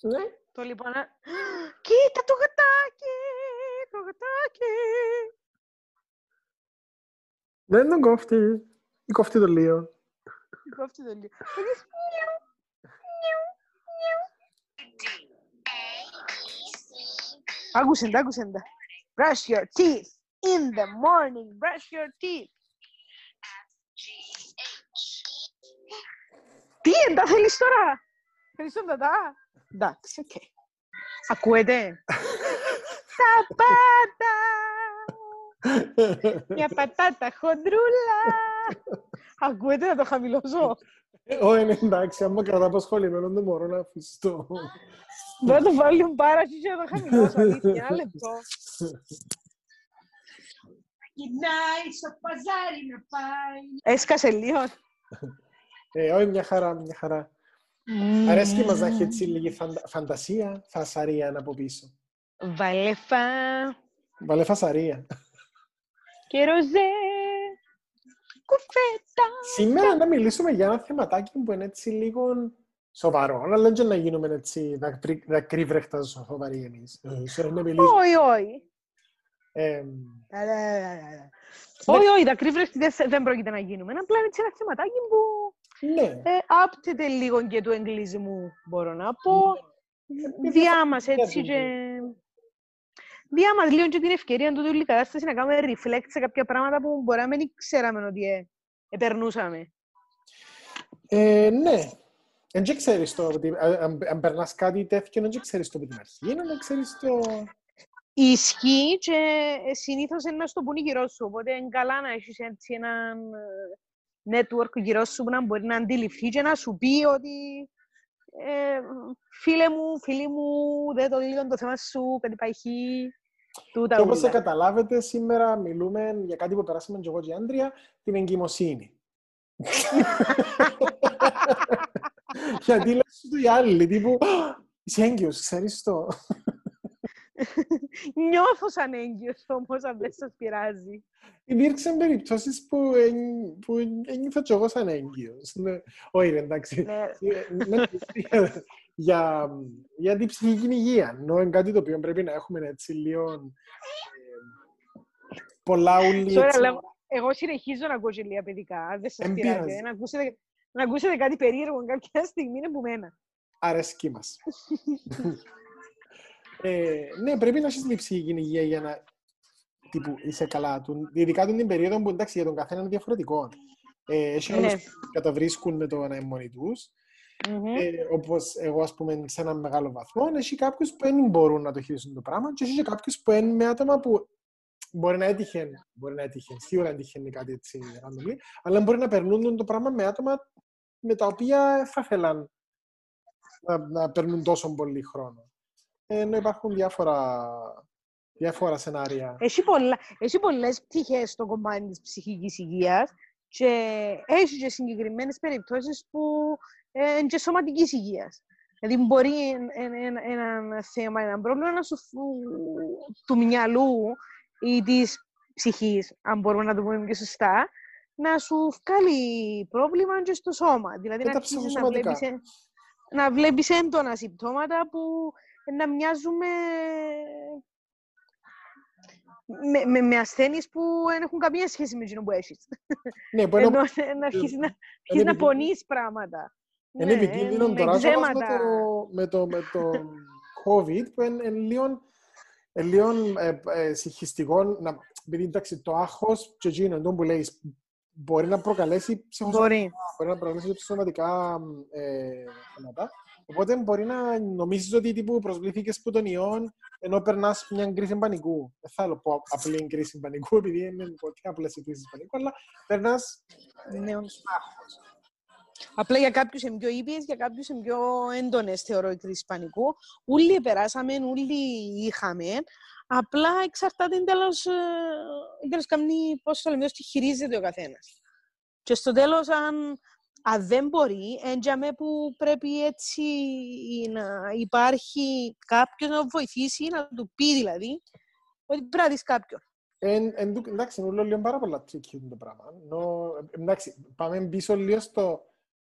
Ναι. Το λοιπόν. α- Κοίτα το γατάκι! Το γατάκι! Δεν τον κόφτει. Ή κόφτει το λίγο. Κόφτει το λίγο. Πήγες, νιου, νιου, νιου. Άκουσεν τα, άκουσεν τα. Brush your teeth in the morning. Brush your teeth. Τι εν τα θέλεις τώρα; Θέλεις τον τατά; Εντάξει, οκ. Ακούετε; Τα πάτα. Μια πατάτα χοντρούλα. Ακούετε να το χαμηλώσω; Ω, είναι εντάξει, άμα κρατά απασχολημένο δεν μπορώ να αφήσω. Μπορώ να το βάλω λίγο πάρα και να το χαμηλώσω. Αλήθεια, ένα λεπτό. Γυρνάει στο παζάρι να πάει. Έσκασε λίγο. Ε, όχι, μια χαρά, μια χαρά. Αρέσκει μας να έχει έτσι λίγη φαντα- φαντασία, φασαρία από πίσω. Βαλέφα Βάλε φασαρία. και ροζέ. Κουφέτα. Σήμερα να μιλήσουμε για ένα θεματάκι που είναι έτσι λίγο σοβαρό, αλλά δεν και να γίνουμε έτσι δακρύ- δακρύβρεχτα σοβαροί εμείς. Ε, σε να μιλήσουμε. Όχι, όχι. Ε, Όχι, όχι, τα κρύβρεχτη δεν, θε- δεν πρόκειται να γίνουμε. Απλά είναι έτσι ένα θεματάκι που ναι, ε, άπτεται λίγο και του εγγλισμού, μπορώ να πω. Διά μας έτσι και... Διά μας λίγο και την ευκαιρία του όλη κατάσταση να κάνουμε reflect σε κάποια πράγματα που μπορεί να μην ξέραμε ότι ε, επερνούσαμε. ε, ναι. Δεν και ξέρεις το, ότι ε, αν, αν περνάς κάτι τέτοιο, δεν και ξέρεις το από την αρχή, δεν ξέρεις το... Ισχύει και συνήθως είναι να στο πούνε γύρω σου, οπότε είναι καλά να έχεις έτσι έναν ε, network γύρω σου που να μπορεί να αντιληφθεί και να σου πει ότι ε, φίλε μου, φίλοι μου, δεν το λίγο το θέμα σου, κάτι πάει χει, τούτα Και όπως θα ούλα. καταλάβετε, σήμερα μιλούμε για κάτι που περάσαμε και εγώ και η Άντρια, την εγκυμοσύνη. Γιατί λες σου το οι άλλοι, τύπου, «Α, είσαι έγκυος, ξέρεις το. Νιώθω σαν έγκυος όμως, αν δεν σας πειράζει. Υπήρξαν περιπτώσεις που, εν- που ένιωθα και εγώ σαν έγκυος. Ναι. Όχι, ρε, εντάξει. Ναι. Ε, ναι, για, για την ψυχική υγεία. Ενώ είναι κάτι το οποίο πρέπει να έχουμε έτσι λίγο ε, πολλά ούλη. Sorry, έτσι. αλλά εγώ- εγώ συνεχίζω να ακούω και λίγα παιδικά, αν δεν σας Εν πειράζει. πειράζει. ε, Να ακούσετε, να ακούσετε κάτι περίεργο κάποια στιγμή είναι που μένα. αρέσκει μας. ε, ναι, πρέπει να έχεις την ψυχική υγεία για να τύπου, είσαι καλά. Του, ειδικά του την περίοδο που εντάξει για τον καθένα είναι διαφορετικό. Ε, έχει Ναι. άλλους που καταβρίσκουν με το να είναι μόνοι τους. Μμμ. Ε, όπως εγώ, ας πούμε, σε έναν μεγάλο βαθμό, έχει κάποιους που δεν μπορούν να το χειριστούν το πράγμα και έχει και κάποιους που είναι με άτομα που μπορεί να έτυχε, μπορεί να έτυχε, σίγουρα έτυχε κάτι έτσι randomly, αλλά μπορεί να περνούν το πράγμα με άτομα με τα οποία θα ήθελαν να, να περνούν τόσο πολύ χρόνο. Ε, Ενώ υπάρχουν διάφορα, διάφορα σενάρια. Έχει, πολλά, έχει πολλές πτυχές στο κομμάτι της ψυχικής υγείας και έχει και συγκεκριμένες περιπτώσεις που ε, είναι και σωματικής υγείας. Δηλαδή μπορεί εν- εν- εν- ένα θέμα, ένα πρόβλημα να σου, φου- του μυαλού ή της ψυχής, αν μπορούμε να το πούμε και σωστά, να σου βγάλει πρόβλημα και στο σώμα. Δηλαδή Και να τα αρχίσεις να ψυχοσωματικά. βλέπεις, ε- να βλέπεις έντονα συμπτώματα που να μοιάζουν με με, με, με ασθένειες που δεν έχουν καμία σχέση με εκείνο που έχεις. Ναι, που είναι, Ενώ να αρχίσεις να, αρχίσεις να επικίνδυνο. πονείς πράγματα. είναι Ναι, επικίνδυνο με τώρα κιόλας με εκζέματα. το, με, το, με το COVID που είναι, είναι λίγο, είναι λίγο ε, ε, συγχυστικό να, επειδή εντάξει το άγχος και εκείνο το που λέεις μπορεί να προκαλέσει ψυχοσωματικά Μπορεί. μπορεί να προκαλέσει ψυχοσωματικά ε, θέματα. Οπότε μπορεί να νομίζεις ότι τύπου προσβλήθηκες που τον ιόν ενώ περνάς μια κρίση πανικού. Δεν θα πω απλή κρίση πανικού, επειδή είναι πολύ απλές οι κρίσεις πανικού, αλλά περνάς Ναι, όντως. Απλά για κάποιους είναι πιο ήπιες, για κάποιους είναι πιο έντονες θεωρώ οι κρίσεις πανικού. Όλοι περάσαμε, όλοι είχαμε. Απλά εξαρτάται τέλος, ε, τέλος καμνή, πώς το λέμε, πώς τη χειρίζεται ο καθένας. Και στο τέλος, αν, αν δεν μπορεί, έντιαμε που πρέπει έτσι να υπάρχει κάποιος να βοηθήσει, να του πει δηλαδή, ότι πρέπει να δεις κάποιον. Εν, εν, τούτο- εντάξει, είναι όλο λίγο πάρα πολλά tricky το πράγμα. Νο, εντάξει, πάμε πίσω λίγο στο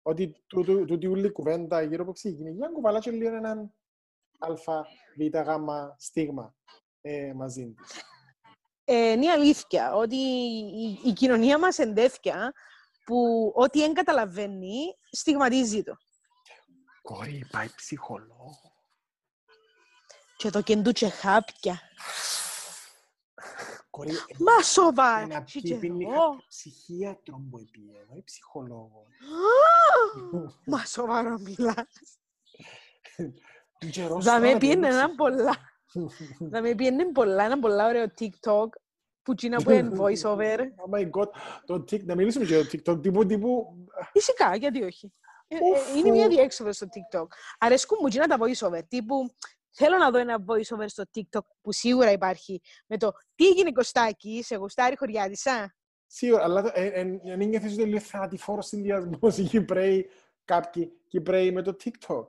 ότι τούτη όλη η κουβέντα γύρω από ψυχική υγεία κουβαλά και λίγο έναν α, β, γ, στίγμα ε, μαζί της. Ε, είναι η αλήθεια ότι η, η κοινωνία μας εντέθια που ό,τι δεν καταλαβαίνει στιγματίζει το. Κόρη, πάει ψυχολόγο. Και το κεντού και χάπια. Κορί, Μα σοβαρά. να και πει πίνει εγώ. κάποιο ψυχίατρο που επίε, όχι ψυχολόγο. Μα σοβαρά μιλάς. Καιρός Θα τώρα με να πιένε πιένει ένα πολλά. Θα με πιένε πολλά, ένα πολλά ωραίο TikTok που τσίνα που είναι voice-over. Oh my god, το TikTok, να μιλήσουμε για το TikTok, τύπου, τύπου, Φυσικά, γιατί όχι. Ε, ε, Ουφ, Είναι μια ουφ. διέξοδο στο TikTok. Αρέσκουν μου τσίνα τα voice-over. Τύπου, θέλω να δω ένα voice-over στο TikTok που σίγουρα υπάρχει. Με το τι έγινε Κωστάκη, σε γουστάρι χωριάτισα. σίγουρα, αλλά το- ε, ε, ε, αν νιώθεις ότι είναι θανατηφόρος συνδυασμός οι Κυπρέοι, κάποιοι Κυπρέοι με το TikTok.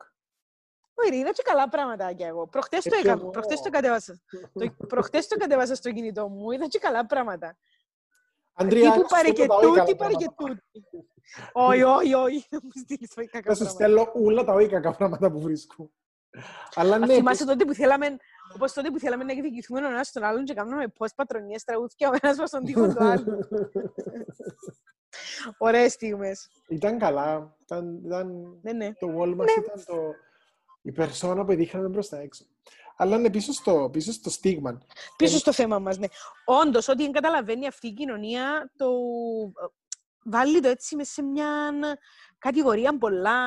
Όχι, είναι και καλά πραγματάκια εγώ. Προχτές το Έτσι έκανα, εγώ. προχτές το κατέβασα. το, προχτές το κατέβασα στο κινητό μου, είδα και καλά πράγματα. Αντρία, Τύπου να σου πάρε και στείλω τα όχι καλά τούτη, πάρε και πράγματα. τούτη. Όχι, όχι, όχι, να μου στείλεις όχι κακά Θα σου πράγματα. στέλνω όλα τα όχι κακά πράγματα που βρίσκω. Αλλά Αν ναι, θυμάσαι τότε που θέλαμε, όπως τότε που θέλαμε να εκδικηθούμε ο ένας τον άλλον και κάνουμε πώς πατρονιές τραγούδια ο ένας μας στον τοίχο του άλλου. Ωραίες στιγμές. ήταν καλά. Ήταν, ήταν Ναι, ναι. το wall μας ήταν το, η περσόνα που δείχναμε προς τα έξω. Αλλά είναι πίσω στο, πίσω στο στίγμα. Πίσω στο θέμα μας, ναι. Όντως, ό,τι δεν καταλαβαίνει αυτή η κοινωνία, το ε, βάλει το έτσι μες σε μια κατηγορία πολλά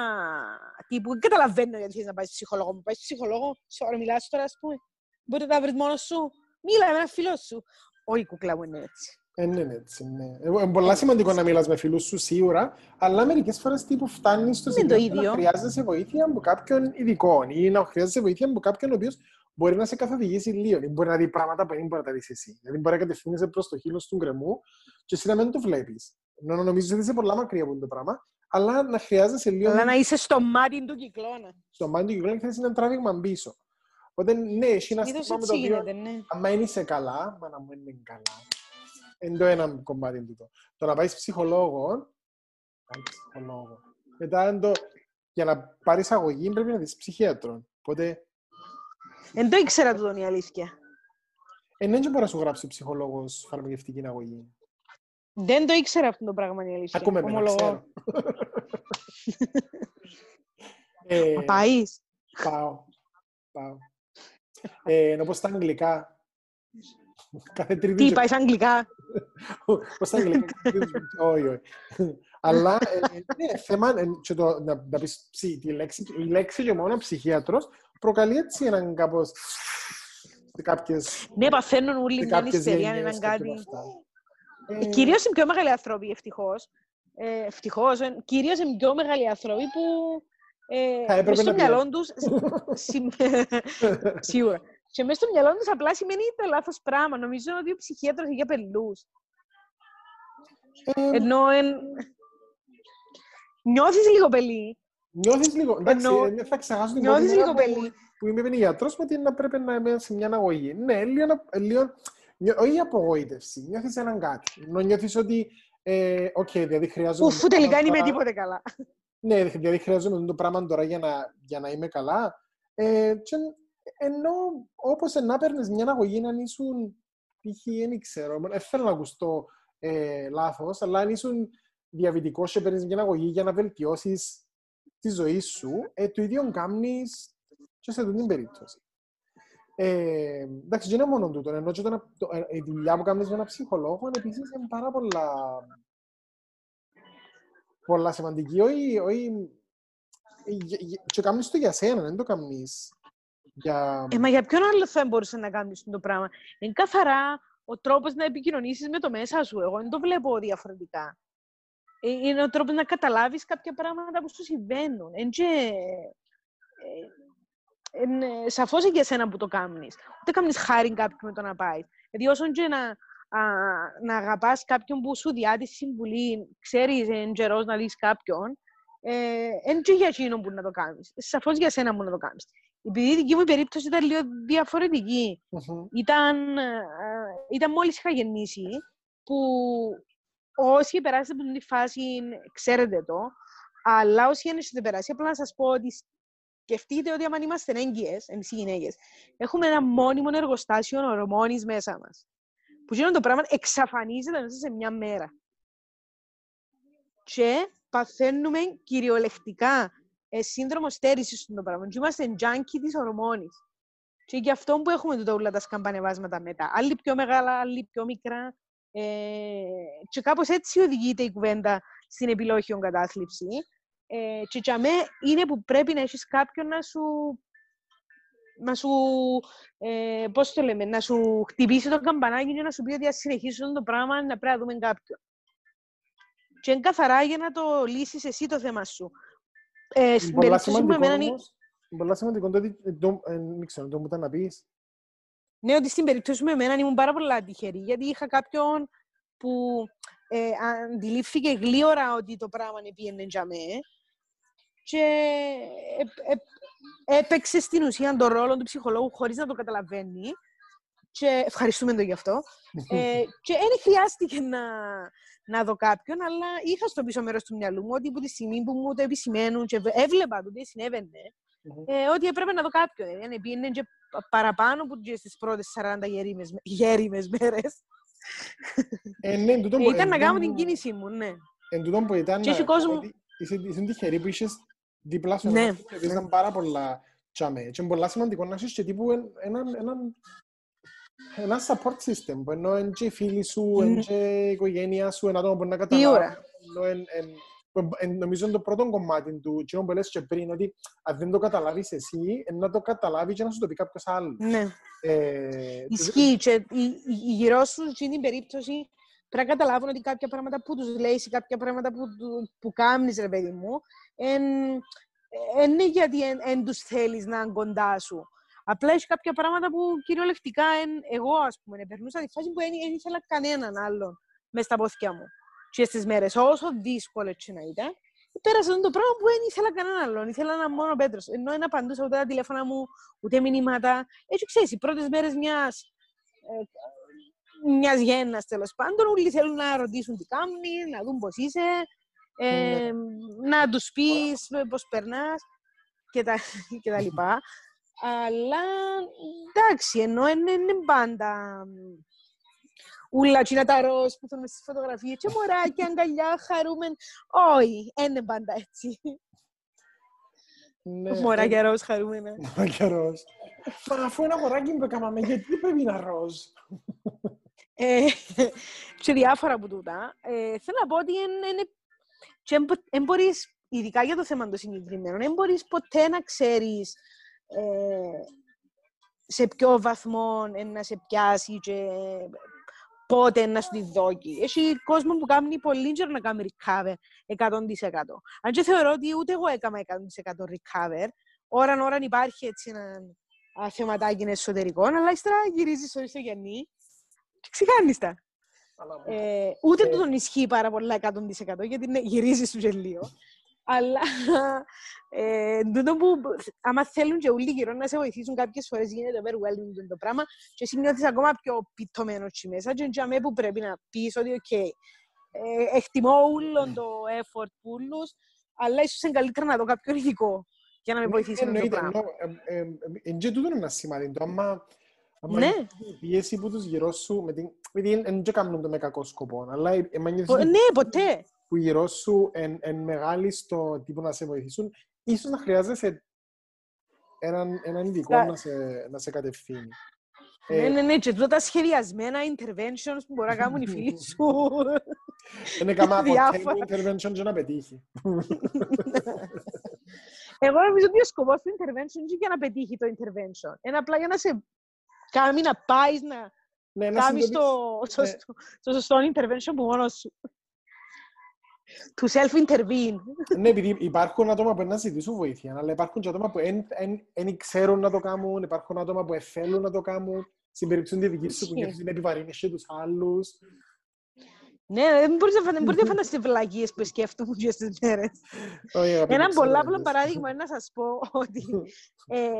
τύπου. Δεν καταλαβαίνω γιατί θες να πάεις ψυχολόγο. Μου πάεις ψυχολόγο, σε ώρα μιλάς τώρα, ας πούμε. Μπορεί να τα βρεις μόνος σου. Μίλα με ένα φίλο σου. Όχι, κουκλά μου είναι έτσι. Ε, ναι, ναι, έτσι, ναι. Ε, Είναι πολλά σημαντικό να μιλάς με φίλους σου σίγουρα, αλλά μερικές φορές τύπου φτάνεις στο Είναι το σημείο που να ίδιο. χρειάζεσαι βοήθεια από κάποιον ειδικό ή να χρειάζεσαι βοήθεια από κάποιον ο οποίος μπορεί να σε καθοδηγήσει λίγο ή μπορεί να δει πράγματα που δεν μπορεί να τα δεις εσύ. Δηλαδή μπορεί να κατευθύνεσαι προς το χείλος του γκρεμού και εσύ να μην το βλέπεις. Ενώ νομίζεις ότι είσαι πολλά μακριά από το πράγμα, αλλά να χρειάζεσαι λίγο Αλλά να είσαι στο μάτι του κυκλώνα. στο μάτι του κυκλώνα και θες ένα τράβηγμα πίσω. Οπότε ναι, έχει ένα Συνήθως στίγμα με το έτσι οποίο γίνεται, ναι. άμα δεν είσαι καλά, μα να μου είναι καλά, είναι το ένα κομμάτι του. Το να πάεις ψυχολόγο, πάει ψυχολόγο. Μετά είναι το, για να πάρεις αγωγή πρέπει να δεις ψυχίατρο. Οπότε, Δεν το ήξερα τούτον η αλήθεια. ε, δεν μπορεί να σου γράψει ο ψυχολόγος φαρμακευτική αγωγή. Δεν το ήξερα αυτό το πράγμα η αλήθεια. Ακούμε με να Ομολογώ. ξέρω. ε, Να πάεις. πάω. Πάω. Ε, ενώ πως στα αγγλικά. Κάθε τρίτη Τι, και- πάει αγγλικά; Πώς τα αγγλικά. Όχι, όχι. Αλλά ε, ναι, θέμα ε, και το, να, να πεις ψη, τη λέξη, η λέξη και μόνο ψυχίατρος προκαλεί έτσι έναν κάπως σε κάποιες, Ναι, παθαίνουν όλοι σε μια κάποιες ιστερία, γενιές, έναν κάποια κάτι. από αυτά. Ε, Ε, κυρίως οι πιο μεγάλοι άνθρωποι, ευτυχώς. Ε, ευτυχώς, ε, κυρίως οι πιο μεγάλοι άνθρωποι που ε, Θα έπρεπε μες στο να μυαλό τους... συμ- Σίγουρα. Και μέσα στο μυαλό τους απλά σημαίνει το λάθος πράγμα. Νομίζω ότι ο ψυχίατρος είναι για πελούς. ε, Ενώ εν... νιώθεις λίγο πελή. Νιώθεις λίγο, εντάξει, Εννοώ- ε, θα ξεχάσω την Νιώθεις πρώτη λίγο μέρα που- πελή. που είμαι πενιγιατρός με ότι να πρέπει να είμαι σε μια αγωγή. Ναι, λίγο, να- λίγο νιώ- όχι απογοήτευση, νιώθεις έναν κάτι. Ενώ νιώθεις ότι, ε, οκ, δηλαδή χρειάζομαι... Ουφ, τελικά δεν είμαι τώρα- τίποτε καλά. Ναι, δηλαδή χρειάζομαι το πράγμα τώρα για να, για να είμαι καλά. Ε, και ενώ όπως να παίρνεις μια αγωγή αν ήσουν π.χ. δεν ξέρω, δεν θέλω να ακουστώ ε, λάθος, αλλά αν ήσουν διαβητικός και παίρνεις μια αγωγή για να βελτιώσεις τη ζωή σου, ε, το ίδιο κάνεις και σε αυτή την περίπτωση. Ε, εντάξει, δεν είναι μόνο τούτο. Ενώ και το, να- το, ε, η δουλειά που κάνεις με έναν ψυχολόγο επίσης είναι πάρα πολλά πολλά σημαντική. Όχι, όχι, για- για- και κάνεις το για σένα, δεν το κάνεις για... Ε, μα για ποιον άλλο θα μπορούσε να κάνει το πράγμα; Είναι καθαρά ο τρόπος να επικοινωνήσεις με το μέσα σου. Εγώ δεν το βλέπω διαφορετικά. Ε, είναι ο τρόπος να καταλάβεις κάποια πράγματα που σου συμβαίνουν. Εν και, ε, είναι σαφώς είναι για σένα που το κάνεις. Ούτε κάνεις χάρη κάποιον με το να πάει. Γιατί όσον και να, α, να αγαπάς κάποιον που σου διάτει συμβουλή, ξέρεις εν καιρός να δεις κάποιον, ε, εν και για εκείνον που να το κάνεις. Σαφώς για σένα που να το κάνεις. Επειδή η δική μου περίπτωση ήταν λίγο διαφορετική. Μμμ. Ήταν, ε, ήταν μόλις είχα γεννήσει, που όσοι περάσετε από την φάση ξέρετε το, αλλά όσοι δεν έχετε περάσει, απλά να σας πω ότι σκεφτείτε ότι άμα είμαστε έγκυες, εμείς οι γυναίκες, έχουμε ένα μόνιμο εργοστάσιο ορμόνης μέσα μας. Που γίνονται το πράγμα εξαφανίζεται μέσα σε μια μέρα. Και παθαίνουμε κυριολεκτικά ε, σύνδρομο στέρησης στον πράγμα. Και είμαστε junkie της ορμόνης. Και γι' αυτό που έχουμε τούτα όλα τα σκαμπανεβάσματα μετά. Άλλοι πιο μεγάλα, άλλοι πιο μικρά. Ε, και κάπως έτσι οδηγείται η κουβέντα στην επιλόγιο κατάθλιψη. Ε, και για μέ είναι που πρέπει να έχεις κάποιον να σου να σου, ε, πώς το λέμε, να σου χτυπήσει το καμπανάκι και να σου πει ότι ας συνεχίσουν το πράγμα να πρέπει να δούμε κάποιον. Και είναι καθαρά για να το λύσεις εσύ το θέμα σου. Ε, πολλά σημαντικό όμως, πολλά σημαντικό το ότι, δεν ξέρω, το μου ήταν να πεις. Ναι, ότι στην περίπτωση με εμένα ήμουν πάρα πολλά τυχερή, γιατί είχα κάποιον που ε, αντιλήφθηκε γλύωρα ότι το πράγμα πήγαινε για μέ και ε, ε, έπαιξε στην ουσία τον ρόλο του ψυχολόγου χωρίς να το καταλαβαίνει και ευχαριστούμε τον γι' αυτό. ε, και δεν χρειάστηκε να, να δω κάποιον, αλλά είχα στο πίσω μέρος του μυαλού μου ότι από τη στιγμή που μου το επισημαίνουν και έβλεπα το τι συνέβαινε, ε, ότι έπρεπε να δω κάποιον. Δηλαδή, πήγαινε και παραπάνω από τι πρώτες 40 γέριμες μέρες. Ε, ναι, τούτο που, ήταν να κάνω την κίνησή μου, ναι. Εν τούτο που ήταν, και έχει κόσμο... είσαι, είσαι τυχερή που είσαι δίπλα σου, ναι. ήταν πάρα πολλά τσάμε. Και είναι πολλά σημαντικό να έχεις και τύπου έναν, έναν ένα support system, που ενώ είναι και οι φίλοι σου, είναι και η οικογένεια σου, ένα άτομο που να καταλάβεις. Νομίζω είναι το πρώτο κομμάτι του κοινού που λες και πριν, ότι αν δεν το καταλάβεις εσύ, να το καταλάβεις και να σου το πει κάποιος άλλος. Ναι. Ε, Ισχύει και οι γύρω σου, στην την περίπτωση, πρέπει να καταλάβουν ότι κάποια πράγματα που τους λέει ή κάποια πράγματα που, που κάνεις, ρε παιδί μου, είναι γιατί δεν τους θέλεις να είναι κοντά σου. Απλά έχει κάποια πράγματα που κυριολεκτικά εν, εγώ, ας πούμε, περνούσα τη φάση που δεν ήθελα κανέναν άλλον μες στα πόθηκια μου. Και στις μέρες, όσο δύσκολο έτσι να ήταν, πέρασα το πράγμα που δεν ήθελα κανέναν άλλον. Ήθελα ένα μόνο πέτρος. Ενώ δεν απαντούσα ούτε τα τηλέφωνα μου, ούτε μηνύματα. Έτσι ξέρεις, οι πρώτες μέρες μιας ε, μιας γέννας τέλος πάντων, όλοι θέλουν να ρωτήσουν τι κάνουν, να δουν πώς είσαι, ε, ναι. να τους πεις πώς περνάς και τα, και τα λοιπά. Αλλά εντάξει, ενώ είναι, είναι πάντα ούλα τσίνα τα ροζ που θέλουμε στις φωτογραφίες και μωράκια, αγκαλιά, χαρούμεν. Όχι, είναι πάντα έτσι. Ναι, μωράκια ε, ροζ χαρούμενα. Μωράκια ροζ. Αφού ένα μωράκι που έκαναμε, γιατί πρέπει να ροζ; Ε, και διάφορα από τούτα. Ε, θέλω να πω ότι δεν μπορείς, ειδικά για το θέμα των συγκεκριμένων, δεν μπορείς ποτέ να ξέρεις ε, σε ποιο βαθμό να σε πιάσει και πότε να σου τη δόκει. Έχει κόσμο που κάνει πολύ καιρό να κάνει recover 100%. Αν και θεωρώ ότι ούτε εγώ έκανα 100% recover, ώραν ώραν υπάρχει έτσι ένα θεματάκι εσωτερικό, αλλά ύστερα γυρίζεις στο ισογενή και ξεχάνεις τα. Ε, ούτε ε... τον ισχύει πάρα πολλά 100% γιατί ναι, γυρίζεις στο γελίο. Αλλά ε, τούτο που άμα θέλουν και όλοι γύρω να σε βοηθήσουν κάποιες φορές γίνεται overwhelming το πράγμα και εσύ νιώθεις ακόμα πιο πιτωμένο εκεί μέσα και για μένα που πρέπει να πεις ότι ok, okay, ε, εκτιμώ όλο το effort που όλους, αλλά ίσως είναι καλύτερα να δω κάποιον ειδικό για να με βοηθήσει με το πράγμα. Εν και τούτο είναι ένα σημαντικό, άμα ναι. πίεση που τους γύρω σου, γιατί δεν κάνουν το με κακό σκοπό, αλλά Ναι, ποτέ που γύρω σου εν, εν μεγάλη στο τύπο να σε βοηθήσουν, ίσως να χρειάζεσαι έναν, έναν ειδικό να σε, να σε κατευθύνει. Ναι, ε, ναι, ναι, και τούτα σχεδιασμένα interventions που μπορεί να κάνουν οι φίλοι σου. Είναι κάμα από intervention και να πετύχει. Εγώ νομίζω ότι ο σκοπός του intervention είναι για να πετύχει το intervention. Είναι απλά για να σε κάνει να πάεις να ναι, κάνεις το, ναι. το σωστό intervention που μόνος σου to self-intervene. ναι, επειδή υπάρχουν άτομα που να ζητήσουν βοήθεια, αλλά υπάρχουν και άτομα που δεν ξέρουν να το κάνουν, υπάρχουν άτομα που θέλουν να το κάνουν, στην περίπτωση τη δική σου που νιώθεις να επιβαρύνεις και τους άλλους. Ναι, δεν μπορείς να φανταστείς βλαγίες που σκέφτομαι και στις μέρες. Ένα πολύ απλό παράδειγμα είναι να σας πω ότι ε,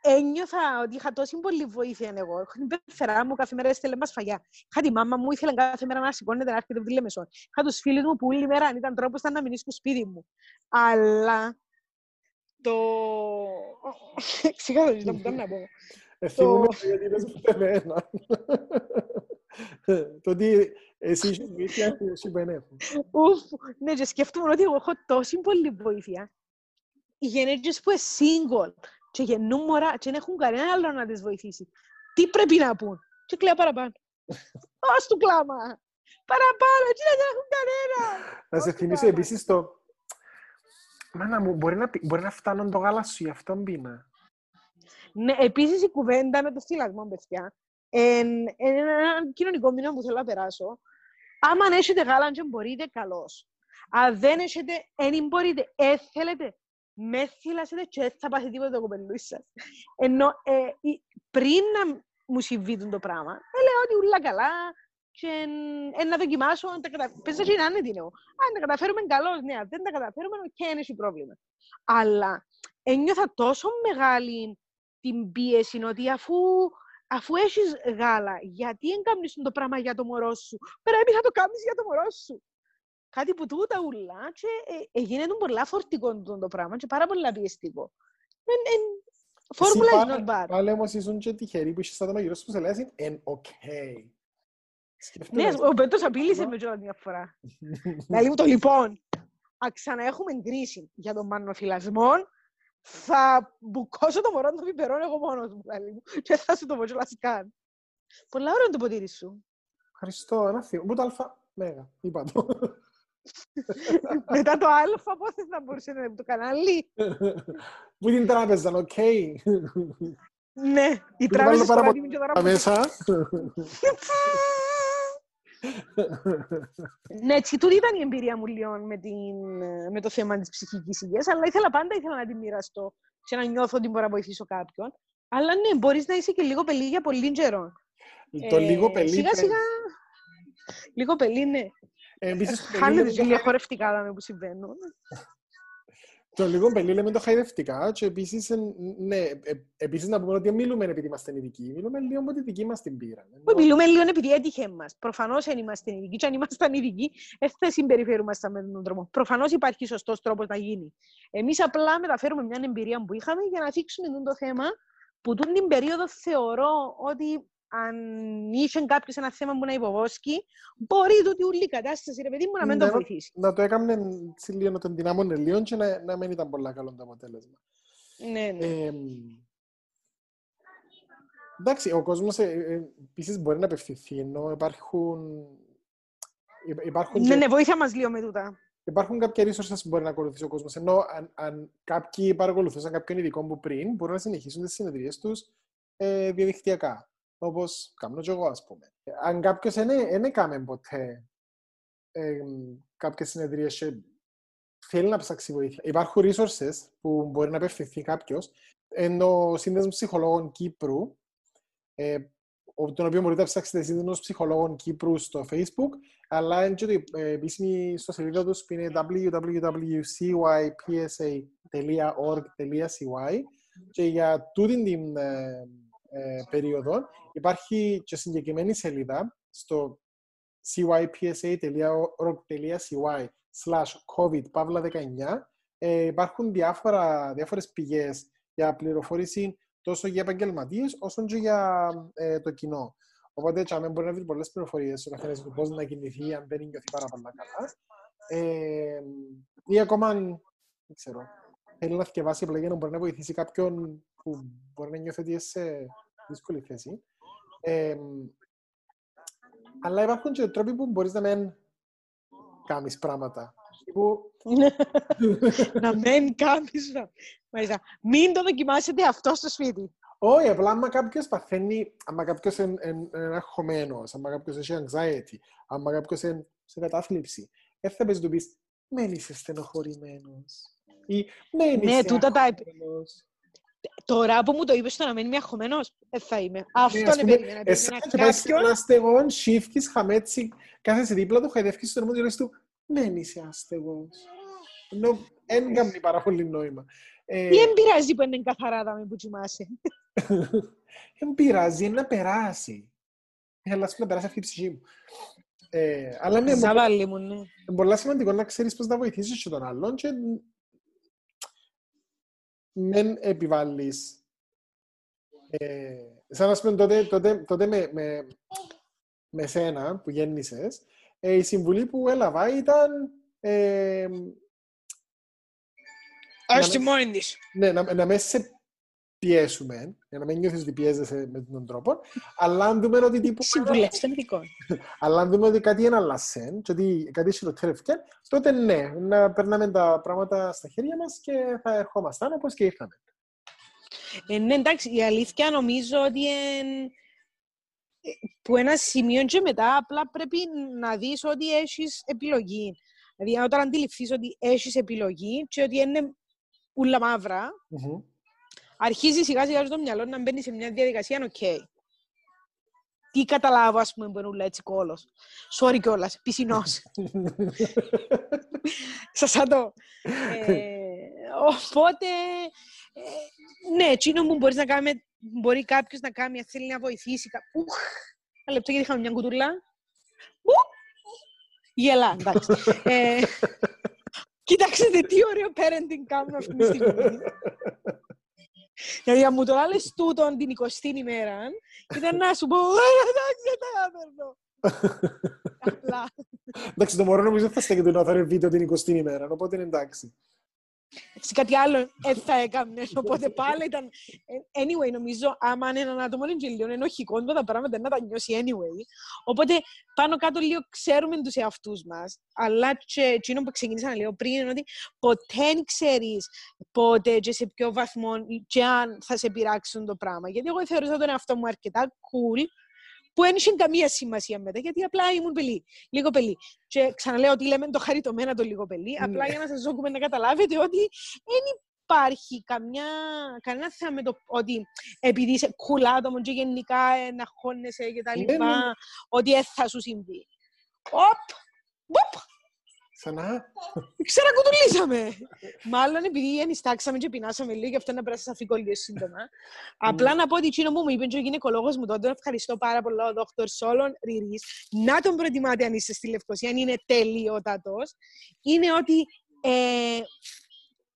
ένιωθα ότι είχα τόση πολύ βοήθεια εγώ. Είχα την πεθερά μου κάθε μέρα έστελε μας φαγιά. Είχα τη μάμα μου, ήθελε κάθε μέρα να σηκώνεται να έρχεται από τη Λεμεσόν. Είχα τους φίλους μου που όλη μέρα αν ήταν τρόπος ήταν να μείνει στο σπίτι μου. Αλλά το... Ξεχάσω τι ήταν να πω. Ευθυμούμε γιατί είπες ούτε εμένα. Το ότι εσύ είσαι βοήθεια, εσύ πενέφω. Ουφ, ναι, και σκέφτομαι ότι εγώ έχω τόση πολύ βοήθεια. Οι γενέτες που είναι single και γεννούν μωρά και δεν έχουν κανένα άλλο να τις βοηθήσει. Τι πρέπει να πούν; Και κλαίω παραπάνω. Ως του κλάμα. Παραπάνω, τι δεν έχουν κανένα. Να σε θυμίσω επίσης το... Μάνα μου, μπορεί να, μπορεί να φτάνουν το γάλα σου, γι' αυτόν πίνα. Ναι, επίσης η κουβέντα με το στυλασμό, παιδιά, είναι ένα κοινωνικό μήνυμα που θέλω να περάσω. Άμα έχετε γάλα και μπορείτε, καλώς. Αν δεν έχετε, δεν μπορείτε, ε, θέλετε, με θύλασετε και θα πάθει τίποτα το κοπελούι σας. Ενώ ε, πριν να μου συμβεί το πράγμα, έλεγα ότι ούλα καλά και ε, να δοκιμάσω, αν τα καταφέρουμε, πες και να είναι τι Αν τα καταφέρουμε καλώς, ναι, αν δεν τα καταφέρουμε, και είναι έχει πρόβλημα. Αλλά ένιωθα τόσο μεγάλη την πίεση ότι αφού, αφού έχεις γάλα, γιατί δεν κάνει το πράγμα για το μωρό σου; Πρέπει να το κάνεις για το μωρό σου. Κάτι που τούτα ούλα και ε, έγινε πολλά φορτικό το πράγμα και πάρα πολύ πιεστικό. Ε, ε, φόρμουλα is not bad. Πάλι όμως ήσουν και τυχεροί που είσαι άτομα γύρω σου που σε λέει είναι ok. Ναι, ο Πέτος απείλησε με τζόρα μια φορά. Δηλαδή μου το λοιπόν, αν ξαναέχουμε κρίση για τον μανοφυλασμό, θα μπουκώσω το μωρό των πιπερών εγώ μόνος μου, δηλαδή μου, και θα σου το πω κιόλας καν. Πολλά ωραία το ποτήρι σου. Ευχαριστώ, ένα θείο. Μου το αλφα, μέγα, είπα το. Μετά το αλφα, πώς θα μπορούσε να είναι το κανάλι; Πού την τράπεζα, οκ. Ναι, η τράπεζα στο παράδειγμα και τώρα... Μέσα. ναι, έτσι, τούτη ήταν η εμπειρία μου λίγο με, την, με το θέμα της ψυχικής υγείας, αλλά ήθελα πάντα ήθελα να την μοιραστώ και να νιώθω ότι μπορώ να βοηθήσω κάποιον. Αλλά ναι, μπορείς να είσαι και λίγο πελί για πολύ καιρό. Το ε, λίγο πελί... Σιγά σιγά... Λίγο πελί, ναι. Ε, Χάνεται και χορευτικά που συμβαίνουν. Το λίγο πελί λέμε το χαϊδευτικά και επίσης, ναι, ε, επίσης να πούμε ότι μιλούμε επειδή είμαστε ειδικοί, μιλούμε λίγο από τη δική μας την πείρα. Μιλούμε λίγο επειδή έτυχε μας. Προφανώς δεν είμαστε ειδικοί και αν ήμασταν ειδικοί, δεν θα συμπεριφέρουμε με τον τρόπο. Προφανώς υπάρχει σωστός τρόπος να γίνει. Εμείς απλά μεταφέρουμε μια εμπειρία που είχαμε για να θίξουμε το θέμα που την περίοδο θεωρώ ότι αν είχε κάποιος ένα θέμα που να υποβόσκει, μπορεί τούτη ούλη κατάσταση, ρε παιδί μου, να μην ναι, το βοηθήσει. Να το έκαμε λίγο, να τον δυνάμωνε λίγο και να, να μην ήταν πολύ καλό το αποτέλεσμα. Ναι, ναι. Ε, εντάξει, ο κόσμος ε, ε, επίσης μπορεί να απευθυνθεί, ενώ υπάρχουν... υπάρχουν ναι, και... ναι, βοήθεια μας λίγο με τούτα. Υπάρχουν κάποια resources που μπορεί να ακολουθήσει ο κόσμος, ενώ αν, αν κάποιοι παρακολουθούσαν κάποιον ειδικό που πριν, μπορούν να συνεχίσουν τις συνεδρίες τους ε, διαδικτυακά όπως κάνω και εγώ, ας πούμε. Αν κάποιος δεν έκαμε ποτέ ε, κάποιες συνεδρίες και θέλει να ψάξει βοήθεια, υπάρχουν resources που μπορεί να απευθυνθεί κάποιος, ενώ ο Σύνδεσμος Ψυχολόγων Κύπρου, ε, τον οποίο μπορείτε να ψάξετε Σύνδεσμος Ψυχολόγων Κύπρου στο Facebook, αλλά είναι και το επίσημη στο σελίδα τους που είναι www.cypsa.org.cy και για τούτη την ε, ε, περίοδο υπάρχει και συγκεκριμένη σελίδα στο cypsa.org.cy slash covid 19 ε, υπάρχουν διάφορα, διάφορες πηγές για πληροφόρηση τόσο για επαγγελματίες όσο και για ε, το κοινό. Οπότε, τσάμε μπορεί να βρεις πολλές πληροφορίες ο καθένας του πώς να κινηθεί, αν δεν νιώθει πάρα πολύ καλά. Ε, ή ακόμα, δεν ξέρω, θέλει να θυκευάσει απλά για να μπορεί να βοηθήσει κάποιον που μπορεί να νιώθει ότι είσαι σε δύσκολη θέση. Ε, αλλά υπάρχουν και τρόποι που μπορείς να μην κάνεις πράγματα. Που... να μην κάνεις. Μην το δοκιμάσετε αυτό στο σπίτι. Όχι, απλά άμα κάποιος παθαίνει, άμα κάποιος είναι αγχωμένος, άμα κάποιος έχει anxiety, άμα κάποιος είναι σε κατάθλιψη, δεν θα πες του πεις, μένεις είσαι στενοχωρημένος. Ή μένεις ναι, τούτα τα, Τώρα που μου το είπες το να μένει με αγχωμένος, δεν θα είμαι. Αυτό είναι περίμενα. Εσύ και πάει σε ένας στεγόν, σύφκεις, χαμέτσι, κάθεσαι δίπλα του, χαϊδεύκεις στον νόμο και λες του, δεν είσαι άστεγος. Ενώ δεν κάνει πάρα πολύ νόημα. Ε, Ή δεν πειράζει που είναι καθαρά με που τσιμάσαι. Δεν πειράζει, είναι να περάσει. Αλλά σου να περάσει αυτή η ψυχή μου. Ε, αλλά ναι, μου, ναι. πολύ σημαντικό να ξέρεις πώς να βοηθήσεις και τον άλλον και μεν επιβάλλεις ε, σαν να πούμε τότε, τότε, τότε με, με, με σένα που γέννησες, ε, η συμβουλή που έλαβα ήταν ε, Ας τη μόνη της. ναι, να, να με σε πιέσουμε, για να μην νιώθεις ότι πιέζεσαι με τον τρόπο, αλλά αν δούμε ότι τύπου... Συμβουλές των ειδικών. Αλλά αν δούμε ότι κάτι είναι αλλασέν και ότι κάτι χειροτερεύκε, τότε ναι, να περνάμε τα πράγματα στα χέρια μας και θα ερχόμασταν όπως και ήρθαμε. Ε, ναι, εντάξει, η αλήθεια νομίζω ότι εν, ε, που ένα σημείο και μετά απλά πρέπει να δεις ότι έχεις επιλογή. Δηλαδή, όταν αντιληφθείς ότι έχεις επιλογή και ότι είναι ούλα μαύρα, Μμμ. Αρχίζει σιγά σιγά στο μυαλό να μπαίνει σε μια διαδικασία, οκ. Τι καταλάβω, ας πούμε, που είναι ούλα έτσι κώλος. Sorry κιόλας, πισινός. Σας το. Ε, οπότε, ε, ναι, εκείνο που μπορείς να κάνει, μπορεί κάποιος να κάνει, αν θέλει να βοηθήσει. κα- Ουχ, ένα λεπτό γιατί είχαμε μια κουτούλα. Ου, Γελά, εντάξει. ε, κοιτάξτε τι ωραίο parenting κάνουμε αυτή τη στιγμή. Δηλαδή, αν μου το λες τούτον την 20η ημέρα, ήταν να σου πω, «Ε, εντάξει, δεν τα έπαιρνω. Απλά. Εντάξει, το μωρό νομίζω θα στέκεται να φέρει βίντεο την 20η ημέρα, οπότε είναι εντάξει. Σε κάτι άλλο δεν θα έκαμε, οπότε πάλι ήταν... ε, Anyway, νομίζω, άμα είναι έναν άτομο είναι και λίγο ενοχικό, τα πράγματα να τα νιώσει anyway. Οπότε, πάνω κάτω λίγο ξέρουμε τους εαυτούς μας, αλλά και εκείνο που ξεκίνησα να λέω πριν είναι ότι ποτέ δεν ξέρεις πότε και σε ποιο βαθμό και αν θα σε πειράξουν το πράγμα. Γιατί εγώ θεωρούσα τον εαυτό μου αρκετά cool, που δεν είχε καμία σημασία μετά, γιατί απλά ήμουν πελή, λίγο πελή. Και ξαναλέω ότι λέμε το χαριτωμένα το λίγο πελή, απλά Ναι. για να σας ζώκουμε να καταλάβετε ότι δεν υπάρχει καμιά, κανένα θέμα με το ότι επειδή είσαι cool άτομο και γενικά ε, να χώνεσαι και τα Ναι, λοιπά, ναι, ναι. ότι δεν θα σου συμβεί. Οπ! Μπουπ! Ξανά. Ξανακουτουλήσαμε. Μάλλον επειδή ενιστάξαμε και πεινάσαμε λίγο, γι' αυτό να περάσει αφήκω λίγο σύντομα. Απλά να πω ότι εκείνο που μου είπε και ο γυναικολόγος μου τότε, ευχαριστώ πάρα πολύ ο Δόκτωρ Σόλον Ριρίς, να τον προτιμάτε αν είστε στη Λευκοσία, αν είναι τελειότατος, είναι ότι ε,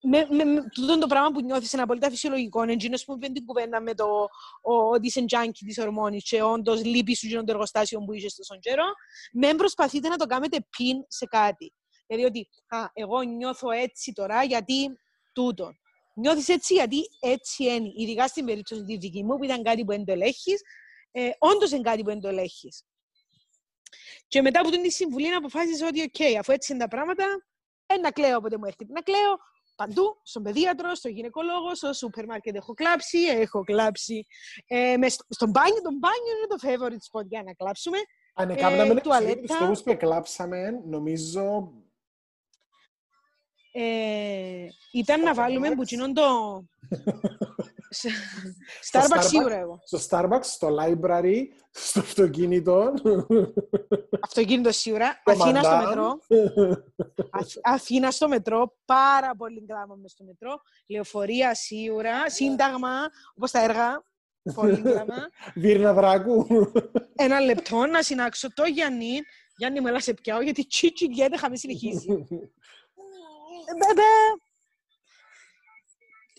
με, με, με τούτο το πράγμα που νιώθεις είναι απολύτω φυσιολογικό. Είναι εκείνος που είπε την κουβέντα με το ο, ότι είσαι junkie της ορμόνης και όντως λείπεις σου γίνον το εργοστάσιο που είσαι στον καιρό. Μην προσπαθείτε να το κάνετε πιν σε κάτι. Δηλαδή ότι α, εγώ νιώθω έτσι τώρα γιατί τούτο. Νιώθεις έτσι γιατί έτσι είναι. Ειδικά στην περίπτωση τη δική μου που ήταν κάτι που δεν το ελέγχεις, ε, όντως είναι κάτι που δεν το ελέγχεις. Και μετά από την συμβουλή να αποφάσισα ότι οκ, αφού έτσι είναι τα πράγματα, ε, να κλαίω όποτε μου έρχεται να κλαίω, παντού, στον παιδίατρο, στο γυναικολόγο, στο σούπερ μάρκετ έχω κλάψει, έχω κλάψει. Ε, μες στο, στον μπάνιο, το μπάνιο είναι το favorite spot για να κλάψουμε. Αν Ε, έκαναμε τουαλέτα. τους που εκλάψαμε, νομίζω... Ε, ήταν να βάλουμε Starbucks. που εκείνον το... Στο Starbucks Starbucks. σίγουρα εγώ. Στο Starbucks, στο library, στο αυτοκίνητο. Αυτοκίνητο σίγουρα. στο Αθήνα στο Madame. μετρό. Αθ- Αθήνα στο μετρό. Πάρα πολύ κλάμα μες στο μετρό. Λεωφορεία σίγουρα. Σύνταγμα, όπως τα έργα. Πολύ κλάμα. Βίρνα Δράκου. Ένα λεπτό να συνάξω το Γιάννη. Γιάννη μου, έλα σε πιάω, γιατί τσίτσι γιατί είχαμε συνεχίσει. Μπέμπε!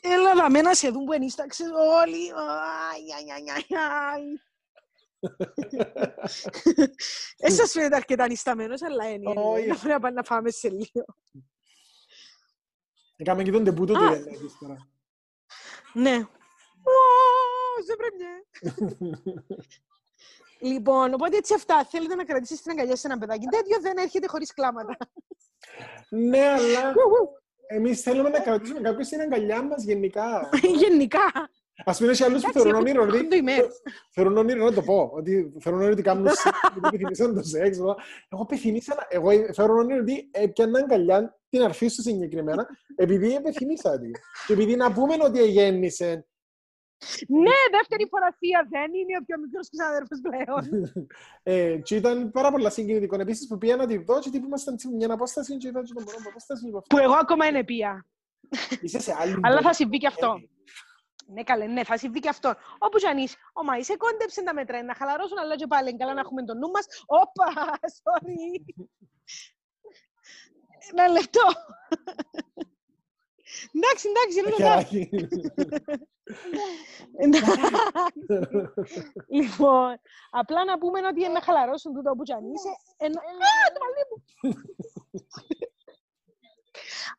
Έλα να μένα σε δουν που ενίσταξες όλοι. Αϊ, αϊ, αϊ, αϊ, αϊ. Ε, σας φαίνεται αρκετά ανισταμένος, αλλά είναι. Όχι. Να πρέπει να πάμε να φάμε σε λίγο. Έκαμε και τον τεπούτο του Α. Γιαννάκης τώρα. Ναι. Ω, σε πρεμιέ. Λοιπόν, οπότε έτσι αυτά. Θέλετε να κρατήσετε την αγκαλιά σε ένα παιδάκι τέτοιο, δεν έρχεται χωρίς κλάματα. Ναι, αλλά εμείς θέλουμε να κρατήσουμε κάποιον στην αγκαλιά μας γενικά. Γενικά. Ας πούμε, έχει άλλους που Εντάξει, θεωρούν εγώ όνειρο, ότι- το ημέρα. θεωρούν όνειρο να το πω, ότι θεωρούν όνειρο ότι κάνουν σεξ, ότι επιθυμήσαν το σεξ. αλλά Εγώ επιθυμήσα, να- εγώ θεωρώ όνειρο ότι έπιανα αγκαλιά την αρφή σου συγκεκριμένα, επειδή επιθυμήσα τη. Και επειδή να πούμε ότι γέννησε, Ναι, δεύτερη φορά θεία δεν είναι ο πιο μικρός ξάδερφος πλέον. ε, και ήταν πάρα πολλά συγκινητικό. Επίσης που πήγα να τη δω και τύπου ήμασταν σε μια απόσταση και είδα και τον μωρό από απόσταση. είπα, Που εγώ ακόμα είναι πια. Είσαι σε άλλη Αλλά θα πόλη. συμβεί και αυτό. Ναι, καλέ, ναι, θα συμβεί και αυτό. Όπου κι αν είσαι, ο Μαΐ, κόντεψε τα μέτρα, να χαλαρώσουν, αλλά και πάλι καλά να έχουμε το νου μας. Όπα, sorry. Ένα λεπτό. Εντάξει, εντάξει, Το ρωτά. χεράκι. λοιπόν, απλά να πούμε ότι είναι να χαλαρώσουν τούτο που κι αν είσαι. Ενώ... Α, το μαλλί μου!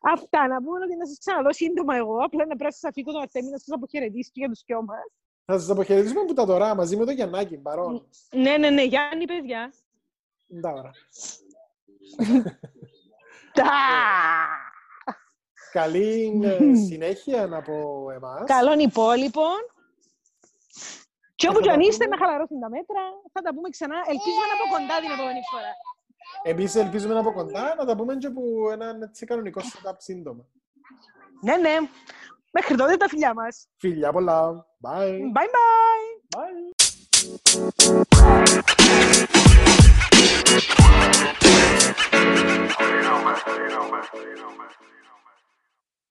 Αυτά, να πούμε ότι να σας ξαναδώ σύντομα εγώ, απλά να πρέπει να σας αφήσω τον Αρτέμι να σας αποχαιρετήσει και για τους δυο μας. Θα σας αποχαιρετήσουμε που τα τώρα μαζί με το Γιαννάκη, παρόν. Ναι, ναι, ναι, Γιάννη, παιδιά. Τα ώρα. Τα! Καλή ε, συνέχεια από εμάς. Καλών υπόλοιπων. Και όπου Θα κι αν τα είστε πούμε. να χαλαρώσουν τα μέτρα, θα τα πούμε ξανά. Ελπίζουμε να από κοντά την επόμενη φορά. Εμείς ελπίζουμε από κοντά να τα πούμε και από έναν έτσι κανονικό setup σύντομα. Ναι, ναι. Μέχρι τότε τα φιλιά μας. Φιλιά πολλά. Bye. Bye bye. Bye.